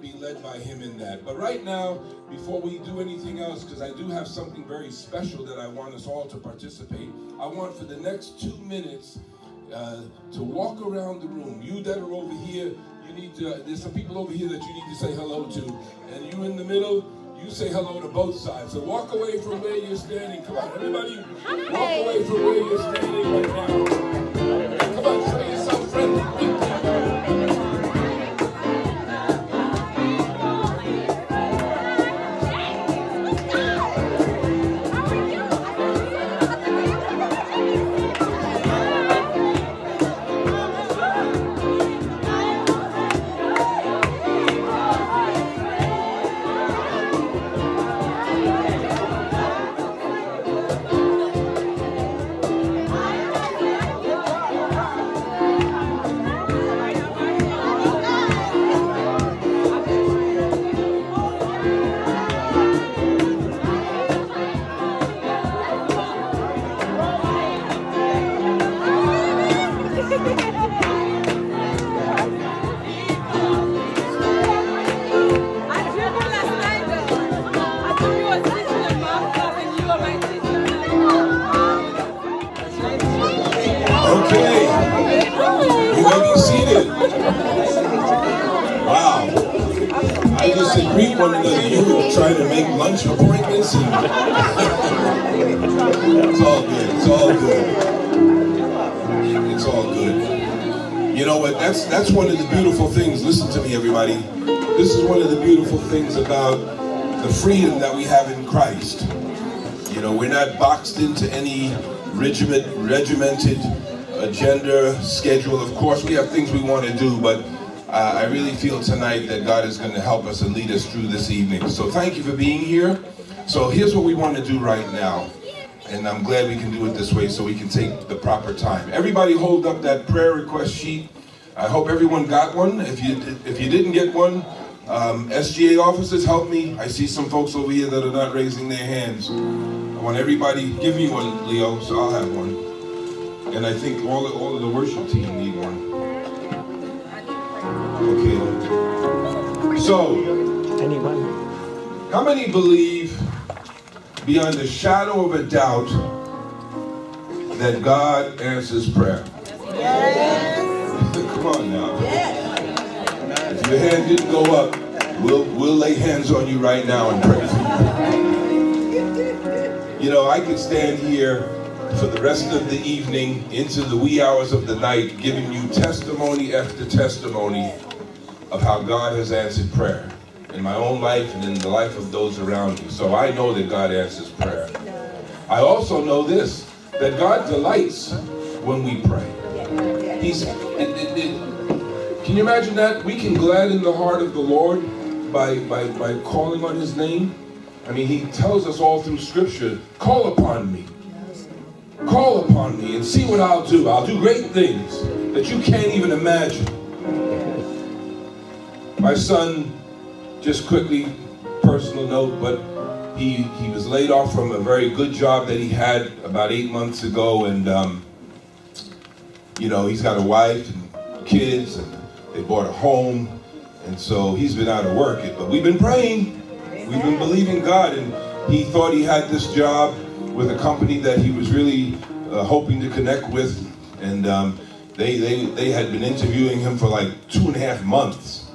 be led by Him in that. But right now, before we do anything else, because I do have something very special that I want us all to participate, I want for the next two minutes uh, to walk around the room. You that are over here, you need to, there's some people over here that you need to say hello to. And you in the middle, you say hello to both sides. So walk away from where you're standing. Come on, everybody, walk away from where you're standing right now. Come on, show yourself friendly. Freedom that we have in Christ. You know, we're not boxed into any regiment, regimented agenda, schedule. Of course, we have things we want to do, but uh, I really feel tonight that God is going to help us and lead us through this evening. So thank you for being here. So here's what we want to do right now. And I'm glad we can do it this way so we can take the proper time. Everybody hold up that prayer request sheet. I hope everyone got one. If you, if you didn't get one, um, SGA officers, help me. I see some folks over here that are not raising their hands. I want everybody, give me one, Leo, so I'll have one. And I think all of, all of the worship team need one. Okay. So, Anyone? how many believe beyond a shadow of a doubt that God answers prayer? Yes. Come on now. Your hand didn't go up, we'll we'll lay hands on you right now and pray for you. You know, I could stand here for the rest of the evening into the wee hours of the night giving you testimony after testimony of how God has answered prayer in my own life and in the life of those around me. So I know that God answers prayer. I also know this, that God delights when we pray. He's, it, it, can you imagine that? We can gladden the heart of the Lord by, by, by calling on his name. I mean, he tells us all through scripture, call upon me. Call upon me and see what I'll do. I'll do great things that you can't even imagine. My son, just quickly, personal note, but he, he was laid off from a very good job that he had about eight months ago. And, um, you know, he's got a wife and kids, and they bought a home. And so he's been out of work. But we've been praying. We've been believing God. And he thought he had this job with a company that he was really uh, hoping to connect with. And um, they, they, they had been interviewing him for like two and a half months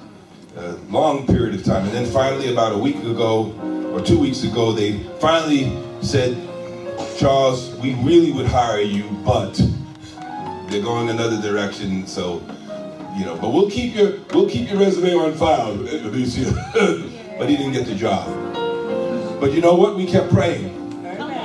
a long period of time. And then finally, about a week ago or two weeks ago, they finally said, Charles, we really would hire you, but they're going another direction. So, you know, but we'll keep your we'll keep your resume on file, but he didn't get the job. But you know what? We kept praying.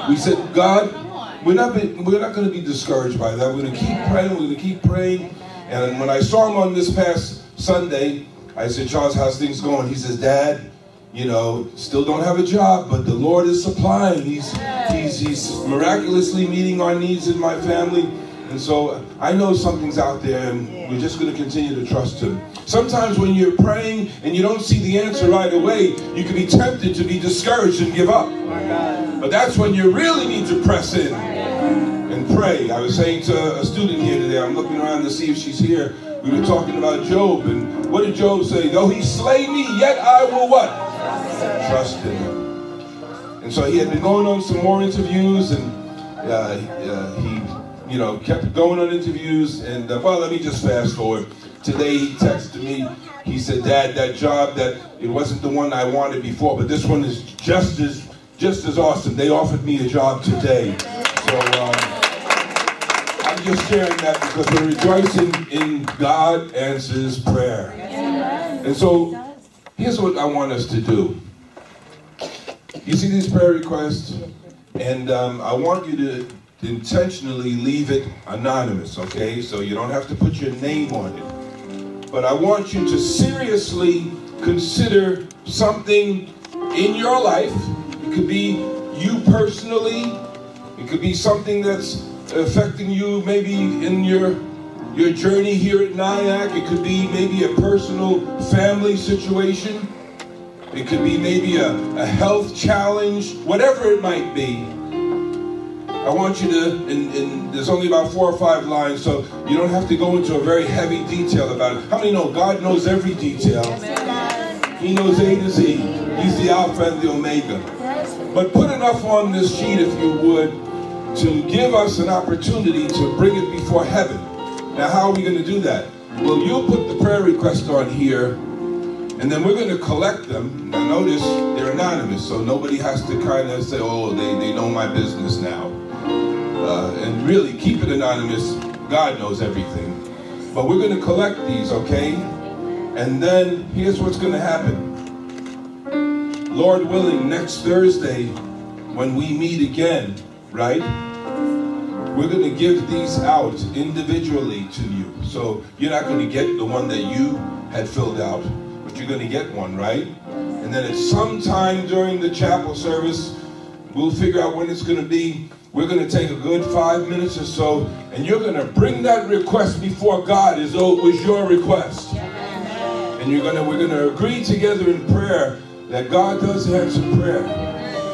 We said, God, we're not be, we're not going to be discouraged by that. We're going to keep praying. We're going to keep praying. And when I saw him on this past Sunday, I said, Charles, how's things going? He says, Dad, you know, still don't have a job, but the Lord is supplying. He's, he's, he's miraculously meeting our needs in my family. And so I know something's out there, and we're just going to continue to trust Him. Sometimes when you're praying and you don't see the answer right away, you can be tempted to be discouraged and give up. But that's when you really need to press in and pray. I was saying to a student here today, I'm looking around to see if she's here. We were talking about Job, and what did Job say? Though he slay me, yet I will what? Trust in him. And so he had been going on some more interviews, and uh, uh, he, you know, kept going on interviews. And uh, well, let me just fast forward. Today he texted me. He said, "Dad, that job that it wasn't the one I wanted before, but this one is just as just as awesome. They offered me a job today." So. Um, I'm just sharing that because we're rejoicing in God answers prayer. And so here's what I want us to do. You see these prayer requests, and um, I want you to intentionally leave it anonymous, okay? So you don't have to put your name on it. But I want you to seriously consider something in your life. It could be you personally, it could be something that's affecting you maybe in your your journey here at Nyack. It could be maybe a personal family situation. It could be maybe a, a health challenge, whatever it might be. I want you to, and, and, there's only about four or five lines, so you don't have to go into a very heavy detail about it. How many know God knows every detail? He knows A to Z. He's the Alpha and the Omega. But put enough on this sheet, if you would, to give us an opportunity to bring it before heaven. Now, how are we going to do that? Well, you'll put the prayer request on here, and then we're going to collect them. Now, notice they're anonymous, so nobody has to kind of say, oh, they, they know my business now. Really, keep it anonymous. God knows everything. But we're going to collect these, okay? And then here's what's going to happen. Lord willing, next Thursday, when we meet again, right? We're going to give these out individually to you. So you're not going to get the one that you had filled out, but you're going to get one, right? And then at some time during the chapel service, we'll figure out when it's going to be. We're going to take a good five minutes or so, and you're going to bring that request before God as though it was your request. And you're going to, we're going to agree together in prayer that God does answer prayer.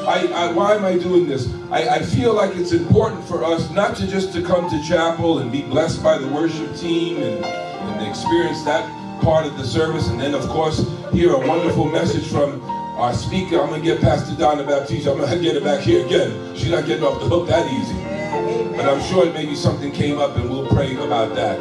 I, I, why am I doing this? I, I feel like it's important for us not to just to come to chapel and be blessed by the worship team and, and experience that part of the service, and then of course hear a wonderful message from our speaker. I'm gonna get Pastor Donna Baptiste. I'm gonna get her back here again. She's not getting off the hook that easy. But I'm sure maybe something came up and we'll pray about that.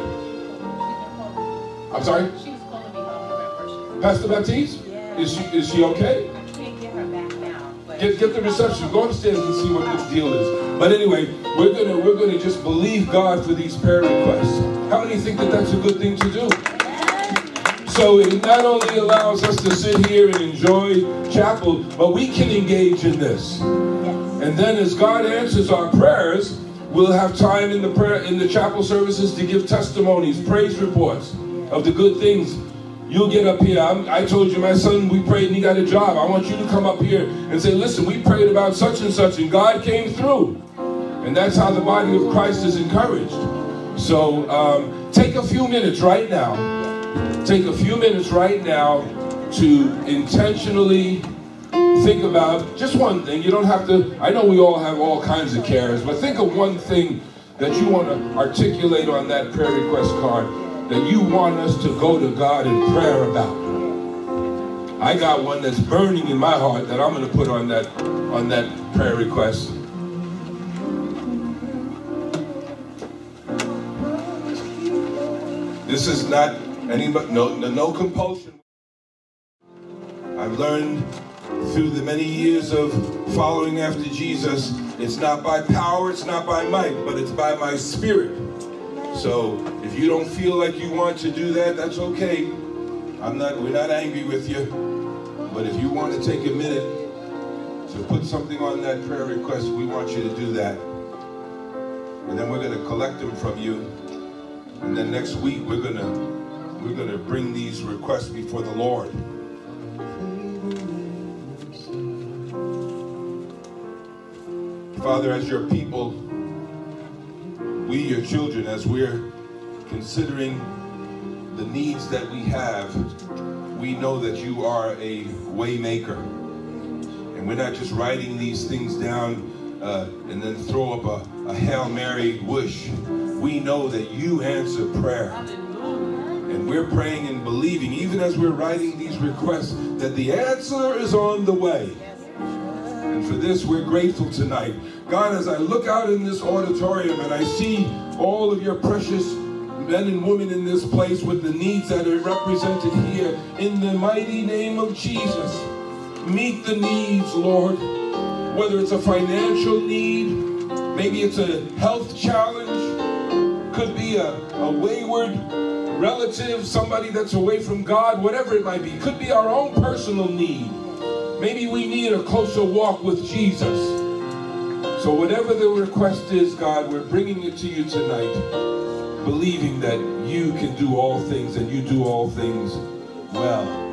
I'm sorry? She was calling me home for that person. Pastor Baptiste? Is she is she okay? I can't Get, her back now. get the reception. Go upstairs and see what the deal is. But anyway, we're gonna we're gonna just believe God for these prayer requests. How many think that that's a good thing to do? So it not only allows us to sit here and enjoy chapel, but we can engage in this. And then as God answers our prayers, we'll have time in the prayer in the chapel services to give testimonies, praise reports of the good things You'll get up here. I'm, i told you, my son, we prayed and he got a job. I want you to come up here and say, listen, we prayed about such and such and God came through. And that's how the body of Christ is encouraged. So um, take a few minutes right now. Take a few minutes right now to intentionally think about just one thing. You don't have to, I know we all have all kinds of cares, but think of one thing that you want to articulate on that prayer request card that you want us to go to God in prayer about. I got one that's burning in my heart that I'm going to put on that on that prayer request. This is not any no no compulsion. I've learned through the many years of following after Jesus, it's not by power, it's not by might, but it's by my spirit. So if you don't feel like you want to do that, that's okay. I'm not, we're not angry with you. But if you want to take a minute to put something on that prayer request, we want you to do that. And then we're going to collect them from you. And then next week we're going to we're going to bring these requests before the Lord. Father, as your people, we, your children, as we're considering the needs that we have, we know that you are a waymaker. And we're not just writing these things down uh, and then throw up a, a Hail Mary wish. We know that you answer prayer. We're praying and believing, even as we're writing these requests, that the answer is on the way. And for this, we're grateful tonight. God, as I look out in this auditorium and I see all of your precious men and women in this place with the needs that are represented here, in the mighty name of Jesus, meet the needs, Lord. Whether it's a financial need, maybe it's a health challenge, could be a, a wayward relative, somebody that's away from God, whatever it might be. Could be our own personal need. Maybe we need a closer walk with Jesus. So whatever the request is, God, we're bringing it to you tonight, believing that you can do all things and you do all things well.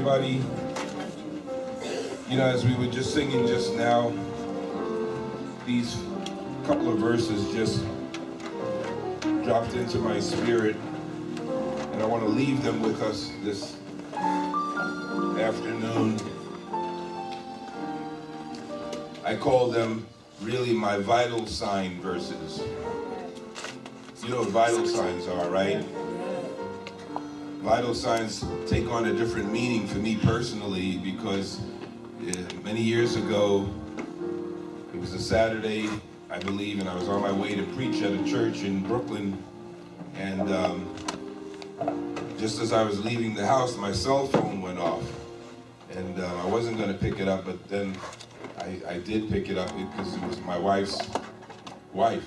Everybody. You know, as we were just singing just now, these couple of verses just dropped into my spirit, and I want to leave them with us this afternoon. I call them really my vital sign verses. You know what vital signs are, right? Vital signs take on a different meaning for me personally because many years ago, it was a Saturday, I believe, and I was on my way to preach at a church in Brooklyn. And um, just as I was leaving the house, my cell phone went off. And uh, I wasn't going to pick it up, but then I, I did pick it up because it was my wife's wife.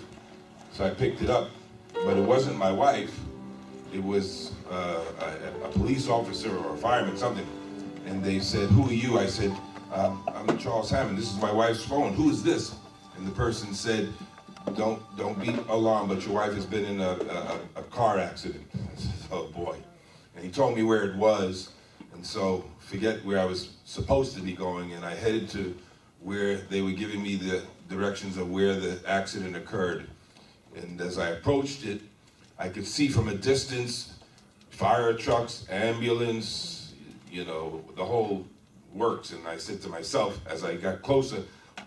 So I picked it up, but it wasn't my wife it was uh, a, a police officer or a fireman, something. And they said, who are you? I said, um, I'm Charles Hammond. This is my wife's phone. Who is this? And the person said, don't don't be alarmed, but your wife has been in a, a, a car accident. Said, oh boy. And he told me where it was. And so forget where I was supposed to be going. And I headed to where they were giving me the directions of where the accident occurred. And as I approached it, I could see from a distance fire trucks, ambulance, you know, the whole works. And I said to myself as I got closer,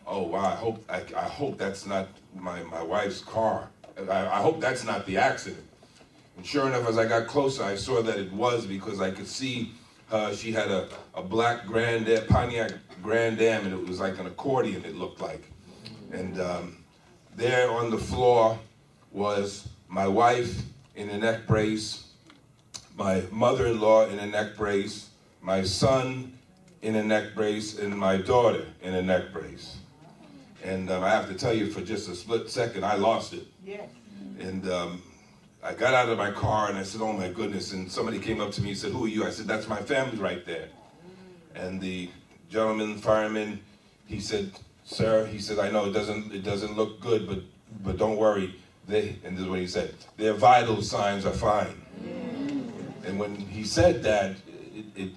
oh wow, I hope I, I hope that's not my, my wife's car. I, I hope that's not the accident. And sure enough, as I got closer, I saw that it was because I could see uh, she had a, a black Grand Am, Pontiac Grand Am, and it was like an accordion, it looked like. And um, there on the floor was my wife in a neck brace, my mother-in-law in a neck brace, my son in a neck brace, and my daughter in a neck brace. And um, I have to tell you, for just a split second, I lost it. Yes. And um, I got out of my car and I said, "Oh my goodness!" And somebody came up to me and said, "Who are you?" I said, "That's my family right there." And the gentleman, fireman, he said, "Sir," he said, "I know it doesn't it doesn't look good, but but don't worry. They and this is what he said. Their vital signs are fine." And when he said that, it, it,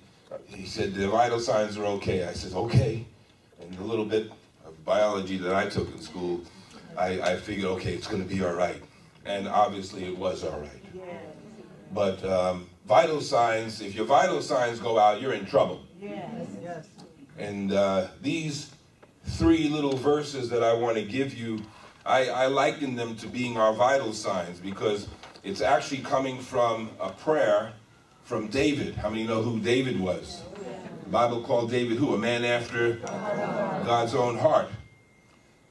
he said the vital signs are okay. I said, okay. And a little bit of biology that I took in school, I, I figured, okay, it's going to be all right. And obviously it was all right. But um, vital signs, if your vital signs go out, you're in trouble. And uh, these three little verses that I want to give you, I, I liken them to being our vital signs because it's actually coming from a prayer from David. How many know who David was? The Bible called David who? A man after God's own heart.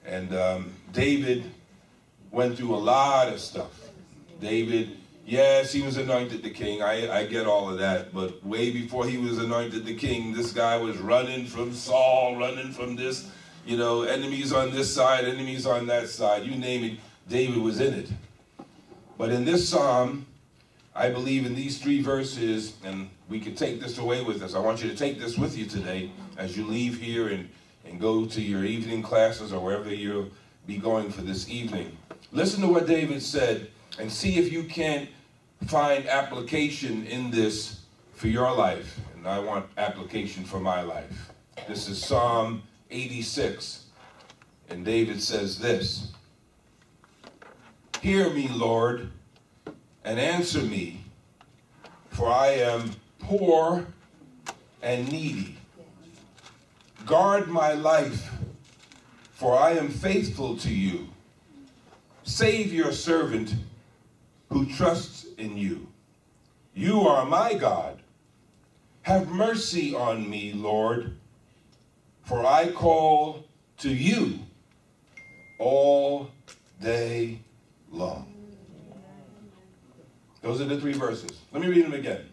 And um, David went through a lot of stuff. David, yes, he was anointed the king. I, I get all of that. But way before he was anointed the king, this guy was running from Saul, running from this, you know, enemies on this side, enemies on that side. You name it, David was in it. But in this psalm, I believe in these three verses, and we can take this away with us. I want you to take this with you today as you leave here and, and go to your evening classes or wherever you'll be going for this evening. Listen to what David said and see if you can't find application in this for your life. And I want application for my life. This is Psalm 86. And David says this Hear me, Lord, and answer me, for I am poor and needy. Guard my life, for I am faithful to you. Save your servant who trusts in you. You are my God. Have mercy on me, Lord, for I call to you all day long. Those are the three verses. Let me read them again.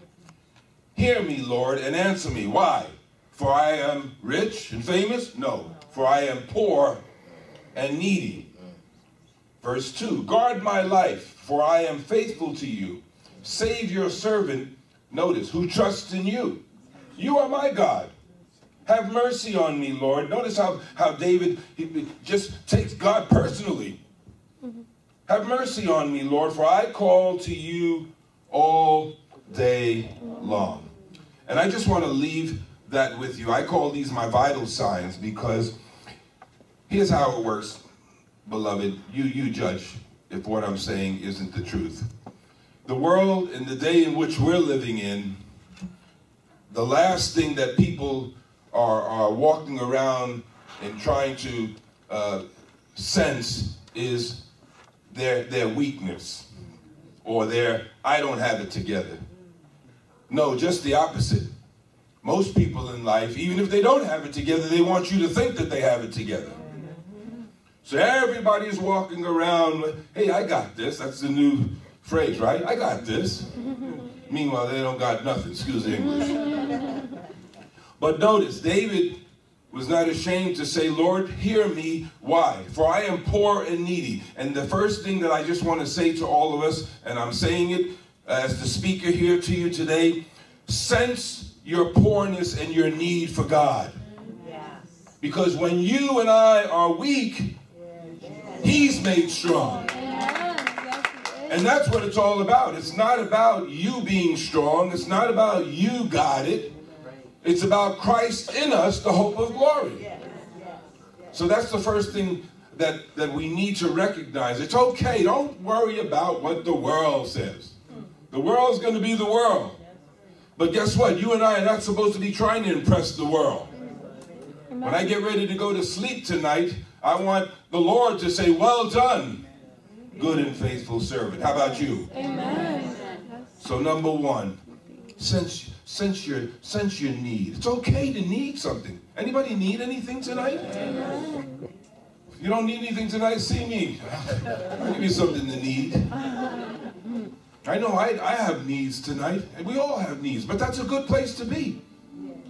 Hear me, Lord, and answer me. Why? For I am rich and famous? No. For I am poor and needy. Verse 2 Guard my life, for I am faithful to you. Save your servant, notice, who trusts in you. You are my God. Have mercy on me, Lord. Notice how, how David he just takes God personally. Mm-hmm. Have mercy on me, Lord, for I call to you all day long. And I just want to leave that with you. I call these my vital signs because here's how it works, beloved. You, you judge if what I'm saying isn't the truth. The world and the day in which we're living in, the last thing that people are, are walking around and trying to uh, sense is their, their weakness or their, I don't have it together. No, just the opposite. Most people in life, even if they don't have it together, they want you to think that they have it together. So everybody's walking around, hey, I got this. That's the new phrase, right? I got this. Meanwhile, they don't got nothing. Excuse the English. But notice, David was not ashamed to say, Lord, hear me. Why? For I am poor and needy. And the first thing that I just want to say to all of us, and I'm saying it as the speaker here to you today, sense your poorness and your need for God. Because when you and I are weak, He's made strong. And that's what it's all about. It's not about you being strong. It's not about you got it. It's about Christ in us, the hope of glory. So that's the first thing that, that we need to recognize. It's okay. Don't worry about what the world says. The world's going to be the world. But guess what? You and I are not supposed to be trying to impress the world. When I get ready to go to sleep tonight, I want the Lord to say, Well done, good and faithful servant. How about you? Amen. So, number one, sense, sense, your, sense your need. It's okay to need something. Anybody need anything tonight? If you don't need anything tonight, see me. I'll give you something to need. I know I, I have needs tonight, and we all have needs, but that's a good place to be.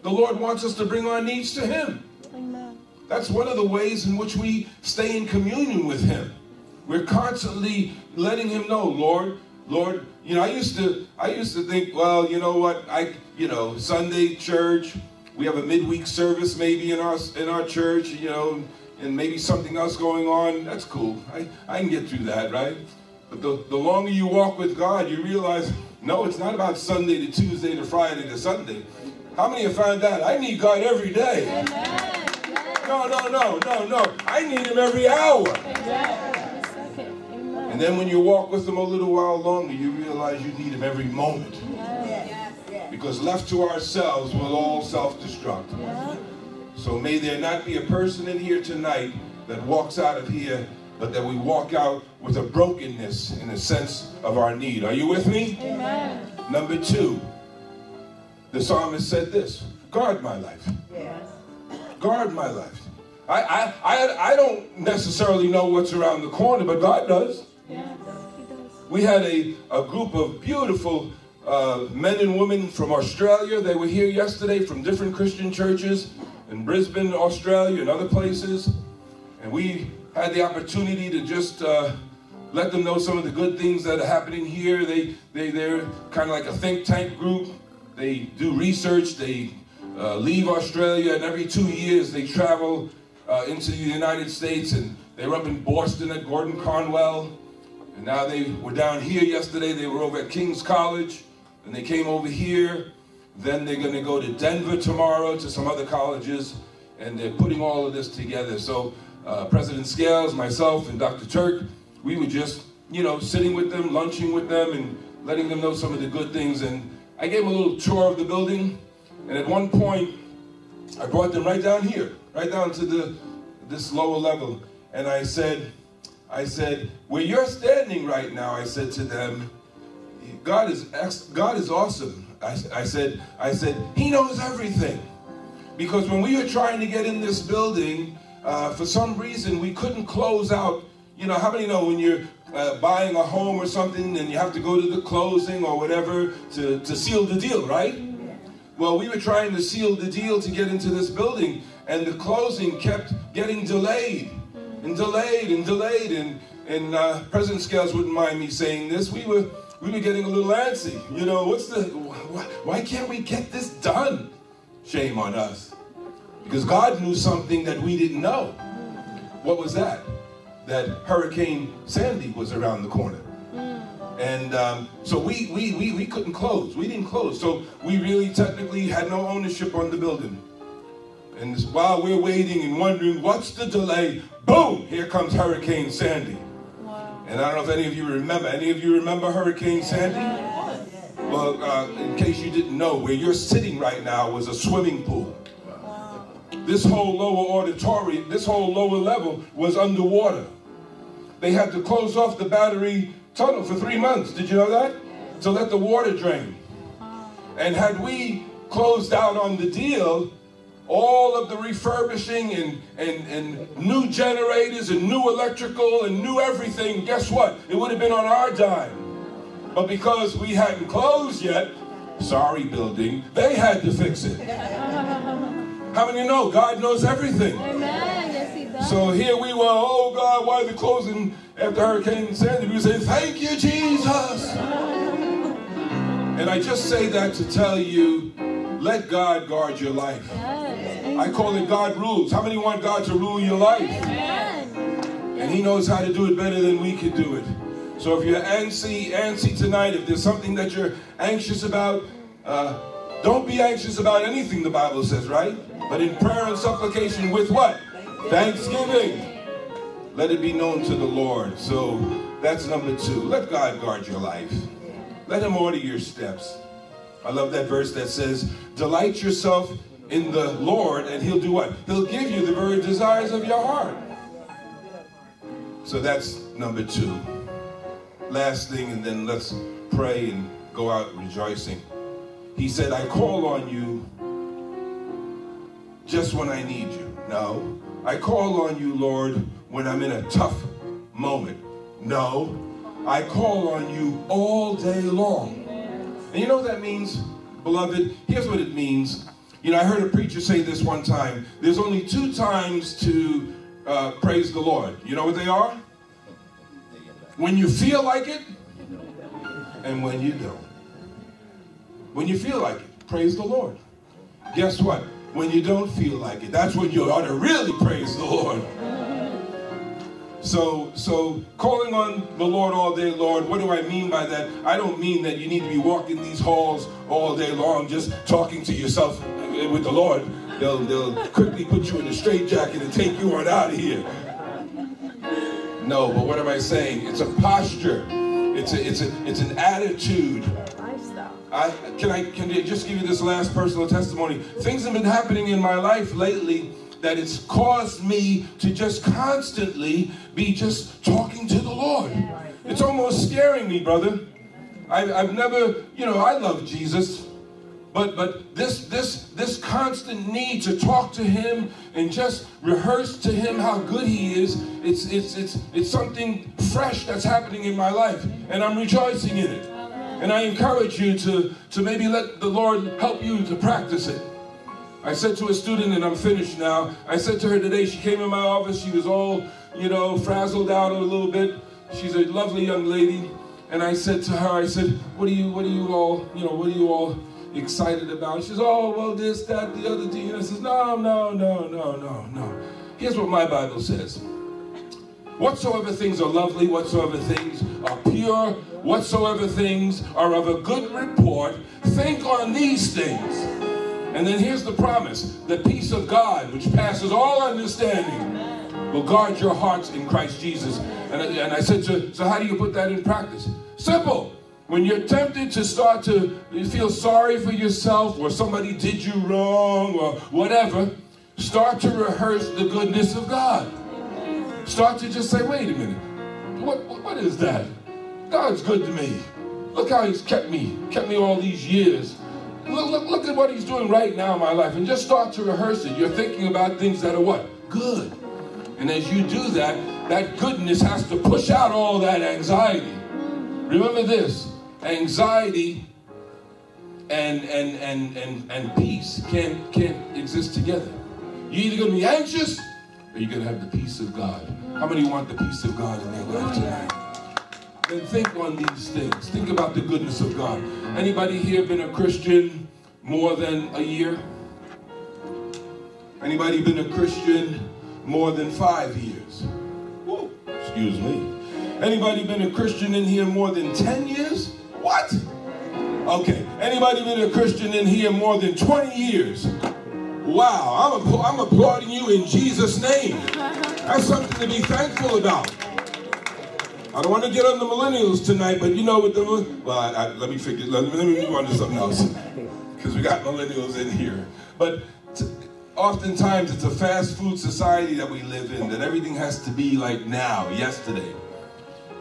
The Lord wants us to bring our needs to Him. That's one of the ways in which we stay in communion with Him. We're constantly letting Him know, Lord, Lord, you know, I used to I used to think, well, you know what, I you know, Sunday church, we have a midweek service maybe in our in our church, you know, and maybe something else going on. That's cool. I, I can get through that, right? But the, the longer you walk with God, you realize No, it's not about Sunday to Tuesday to Friday to Sunday. How many have found that? I need God every day. No, no, no, no, no. I need Him every hour. And then when you walk with them a little while longer, you realize you need them every moment. Because left to ourselves, we'll all self destruct. So may there not be a person in here tonight that walks out of here, but that we walk out with a brokenness in a sense of our need. Are you with me? Amen. Number two, the psalmist said this guard my life. Guard my life. I, I, I, I don't necessarily know what's around the corner, but God does. We had a, a group of beautiful uh, men and women from Australia. They were here yesterday from different Christian churches in Brisbane, Australia, and other places. And we had the opportunity to just uh, let them know some of the good things that are happening here. They, they, they're kind of like a think tank group. They do research. They uh, leave Australia, and every two years they travel uh, into the United States. And they were up in Boston at Gordon Conwell. And now they were down here yesterday. They were over at King's College. And they came over here. Then they're going to go to Denver tomorrow to some other colleges. And they're putting all of this together. So uh, President Scales, myself, and Dr. Turk, we were just, you know, sitting with them, lunching with them, and letting them know some of the good things. And I gave them a little tour of the building. And at one point, I brought them right down here, right down to the this lower level. And I said, I said, where you're standing right now, I said to them, God is God is awesome. I, I said, I said, He knows everything. Because when we were trying to get in this building, uh, for some reason we couldn't close out. You know, how many know when you're uh, buying a home or something and you have to go to the closing or whatever to, to seal the deal, right? Well, we were trying to seal the deal to get into this building, and the closing kept getting delayed and delayed and delayed. And, and uh, President Scales wouldn't mind me saying this. We were, we were getting a little antsy. You know, what's the, why, why can't we get this done? Shame on us. Because God knew something that we didn't know. What was that? That Hurricane Sandy was around the corner. And um, so we, we, we, we couldn't close. We didn't close. So we really technically had no ownership on the building. And while we're waiting and wondering what's the delay, boom, here comes Hurricane Sandy. Wow. And I don't know if any of you remember. Any of you remember Hurricane Sandy? Well, uh, in case you didn't know, where you're sitting right now was a swimming pool. This whole lower auditorium, this whole lower level was underwater. They had to close off the battery tunnel for three months. Did you know that? To let the water drain. And had we closed out on the deal, all of the refurbishing and, and, and new generators and new electrical and new everything, guess what? It would have been on our dime. But because we hadn't closed yet, sorry building, they had to fix it. How many know God knows everything? Amen. Yes, he does. So here we were, oh God, why are they closing after Hurricane Sandy? We say, thank you, Jesus. And I just say that to tell you, let God guard your life. Yes. I call it God rules. How many want God to rule your life? And He knows how to do it better than we can do it. So if you're antsy, antsy tonight, if there's something that you're anxious about, uh, don't be anxious about anything, the Bible says, right? But in prayer and supplication with what? Thanksgiving. Let it be known to the Lord. So that's number two. Let God guard your life. Let Him order your steps. I love that verse that says, Delight yourself in the Lord, and He'll do what? He'll give you the very desires of your heart. So that's number two. Last thing, and then let's pray and go out rejoicing. He said, I call on you just when I need you. No. I call on you, Lord, when I'm in a tough moment. No. I call on you all day long. And you know what that means, beloved? Here's what it means. You know, I heard a preacher say this one time. There's only two times to uh, praise the Lord. You know what they are? When you feel like it and when you don't. When you feel like it, praise the Lord. Guess what? When you don't feel like it, that's when you ought to really praise the Lord. So, so calling on the Lord all day, Lord, what do I mean by that? I don't mean that you need to be walking these halls all day long just talking to yourself with the Lord. They'll, they'll quickly put you in a straitjacket and take you on out of here. No, but what am I saying? It's a posture. It's a, it's a, it's an attitude. I, can I can I just give you this last personal testimony? Things have been happening in my life lately that it's caused me to just constantly be just talking to the Lord. It's almost scaring me, brother. I, I've never, you know, I love Jesus, but but this this this constant need to talk to Him and just rehearse to Him how good He is. It's it's it's it's something fresh that's happening in my life, and I'm rejoicing in it. And I encourage you to, to maybe let the Lord help you to practice it. I said to a student, and I'm finished now, I said to her today, she came in my office, she was all, you know, frazzled out a little bit. She's a lovely young lady. And I said to her, I said, what are you, what are you all, you know, what are you all excited about? She says, oh, well, this, that, the other thing. And I says, no, no, no, no, no, no. Here's what my Bible says. Whatsoever things are lovely, whatsoever things are pure, whatsoever things are of a good report, think on these things. And then here's the promise the peace of God, which passes all understanding, will guard your hearts in Christ Jesus. And I, and I said to so how do you put that in practice? Simple. When you're tempted to start to feel sorry for yourself or somebody did you wrong or whatever, start to rehearse the goodness of God. Start to just say, wait a minute, what, what, what is that? God's good to me. Look how he's kept me, kept me all these years. Look, look, look at what he's doing right now in my life. And just start to rehearse it. You're thinking about things that are what? Good. And as you do that, that goodness has to push out all that anxiety. Remember this anxiety and and and and, and peace can't can't exist together. You're either gonna be anxious or you're gonna have the peace of God. How many want the peace of God in their life tonight? Then think on these things. Think about the goodness of God. Anybody here been a Christian more than a year? Anybody been a Christian more than five years? Whoa, excuse me. Anybody been a Christian in here more than 10 years? What? Okay. Anybody been a Christian in here more than 20 years? Wow, I'm, I'm applauding you in Jesus' name. That's something to be thankful about. I don't want to get on the millennials tonight, but you know what the well, I, I, let me figure. Let me, let me move on to something else because we got millennials in here. But oftentimes it's a fast food society that we live in that everything has to be like now, yesterday.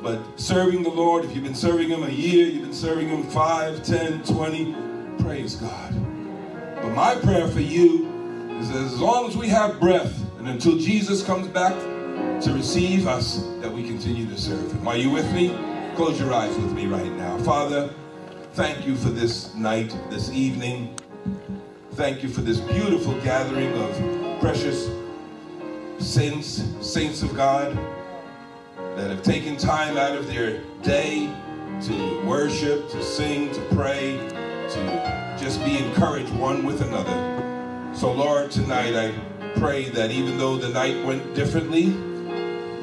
But serving the Lord, if you've been serving Him a year, you've been serving Him five, ten, twenty, praise God. But my prayer for you is as long as we have breath and until Jesus comes back to receive us, that we continue to serve Him. Are you with me? Close your eyes with me right now. Father, thank you for this night, this evening. Thank you for this beautiful gathering of precious saints, saints of God that have taken time out of their day to worship, to sing, to pray, to just be encouraged one with another. So, Lord, tonight I pray that even though the night went differently,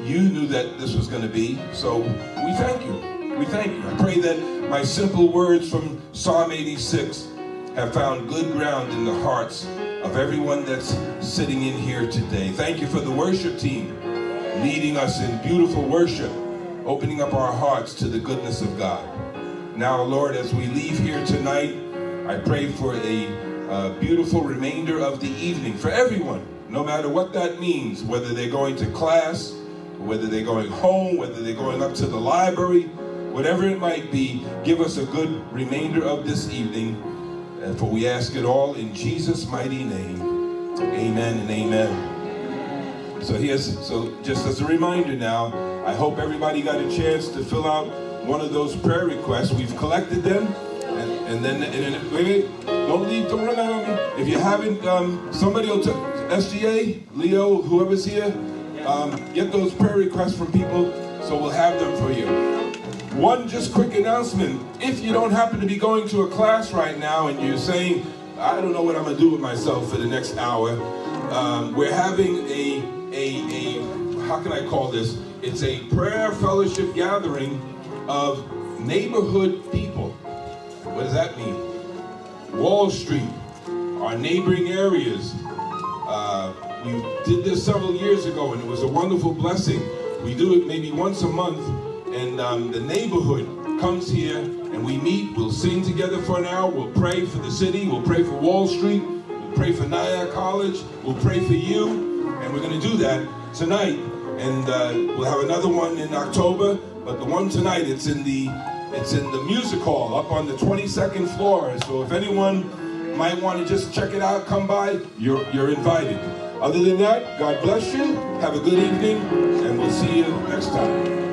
you knew that this was going to be. So we thank you. We thank you. I pray that my simple words from Psalm 86 have found good ground in the hearts of everyone that's sitting in here today. Thank you for the worship team leading us in beautiful worship, opening up our hearts to the goodness of God. Now, Lord, as we leave here tonight, I pray for a uh, beautiful remainder of the evening for everyone, no matter what that means, whether they're going to class, whether they're going home, whether they're going up to the library, whatever it might be, give us a good remainder of this evening. And for we ask it all in Jesus' mighty name. Amen and amen. So here's so just as a reminder now, I hope everybody got a chance to fill out one of those prayer requests. We've collected them. And, and then, and then wait, wait, don't leave, don't run out on me. If you haven't, um, somebody will, t- SGA, Leo, whoever's here, um, get those prayer requests from people so we'll have them for you. One just quick announcement. If you don't happen to be going to a class right now and you're saying, I don't know what I'm going to do with myself for the next hour, um, we're having a, a, a, how can I call this? It's a prayer fellowship gathering of neighborhood people. What does that mean? Wall Street, our neighboring areas. Uh, we did this several years ago, and it was a wonderful blessing. We do it maybe once a month, and um, the neighborhood comes here, and we meet. We'll sing together for an hour. We'll pray for the city. We'll pray for Wall Street. We'll pray for Nyack College. We'll pray for you, and we're going to do that tonight. And uh, we'll have another one in October, but the one tonight, it's in the it's in the music hall up on the 22nd floor. So if anyone might want to just check it out, come by, you're, you're invited. Other than that, God bless you. Have a good evening, and we'll see you next time.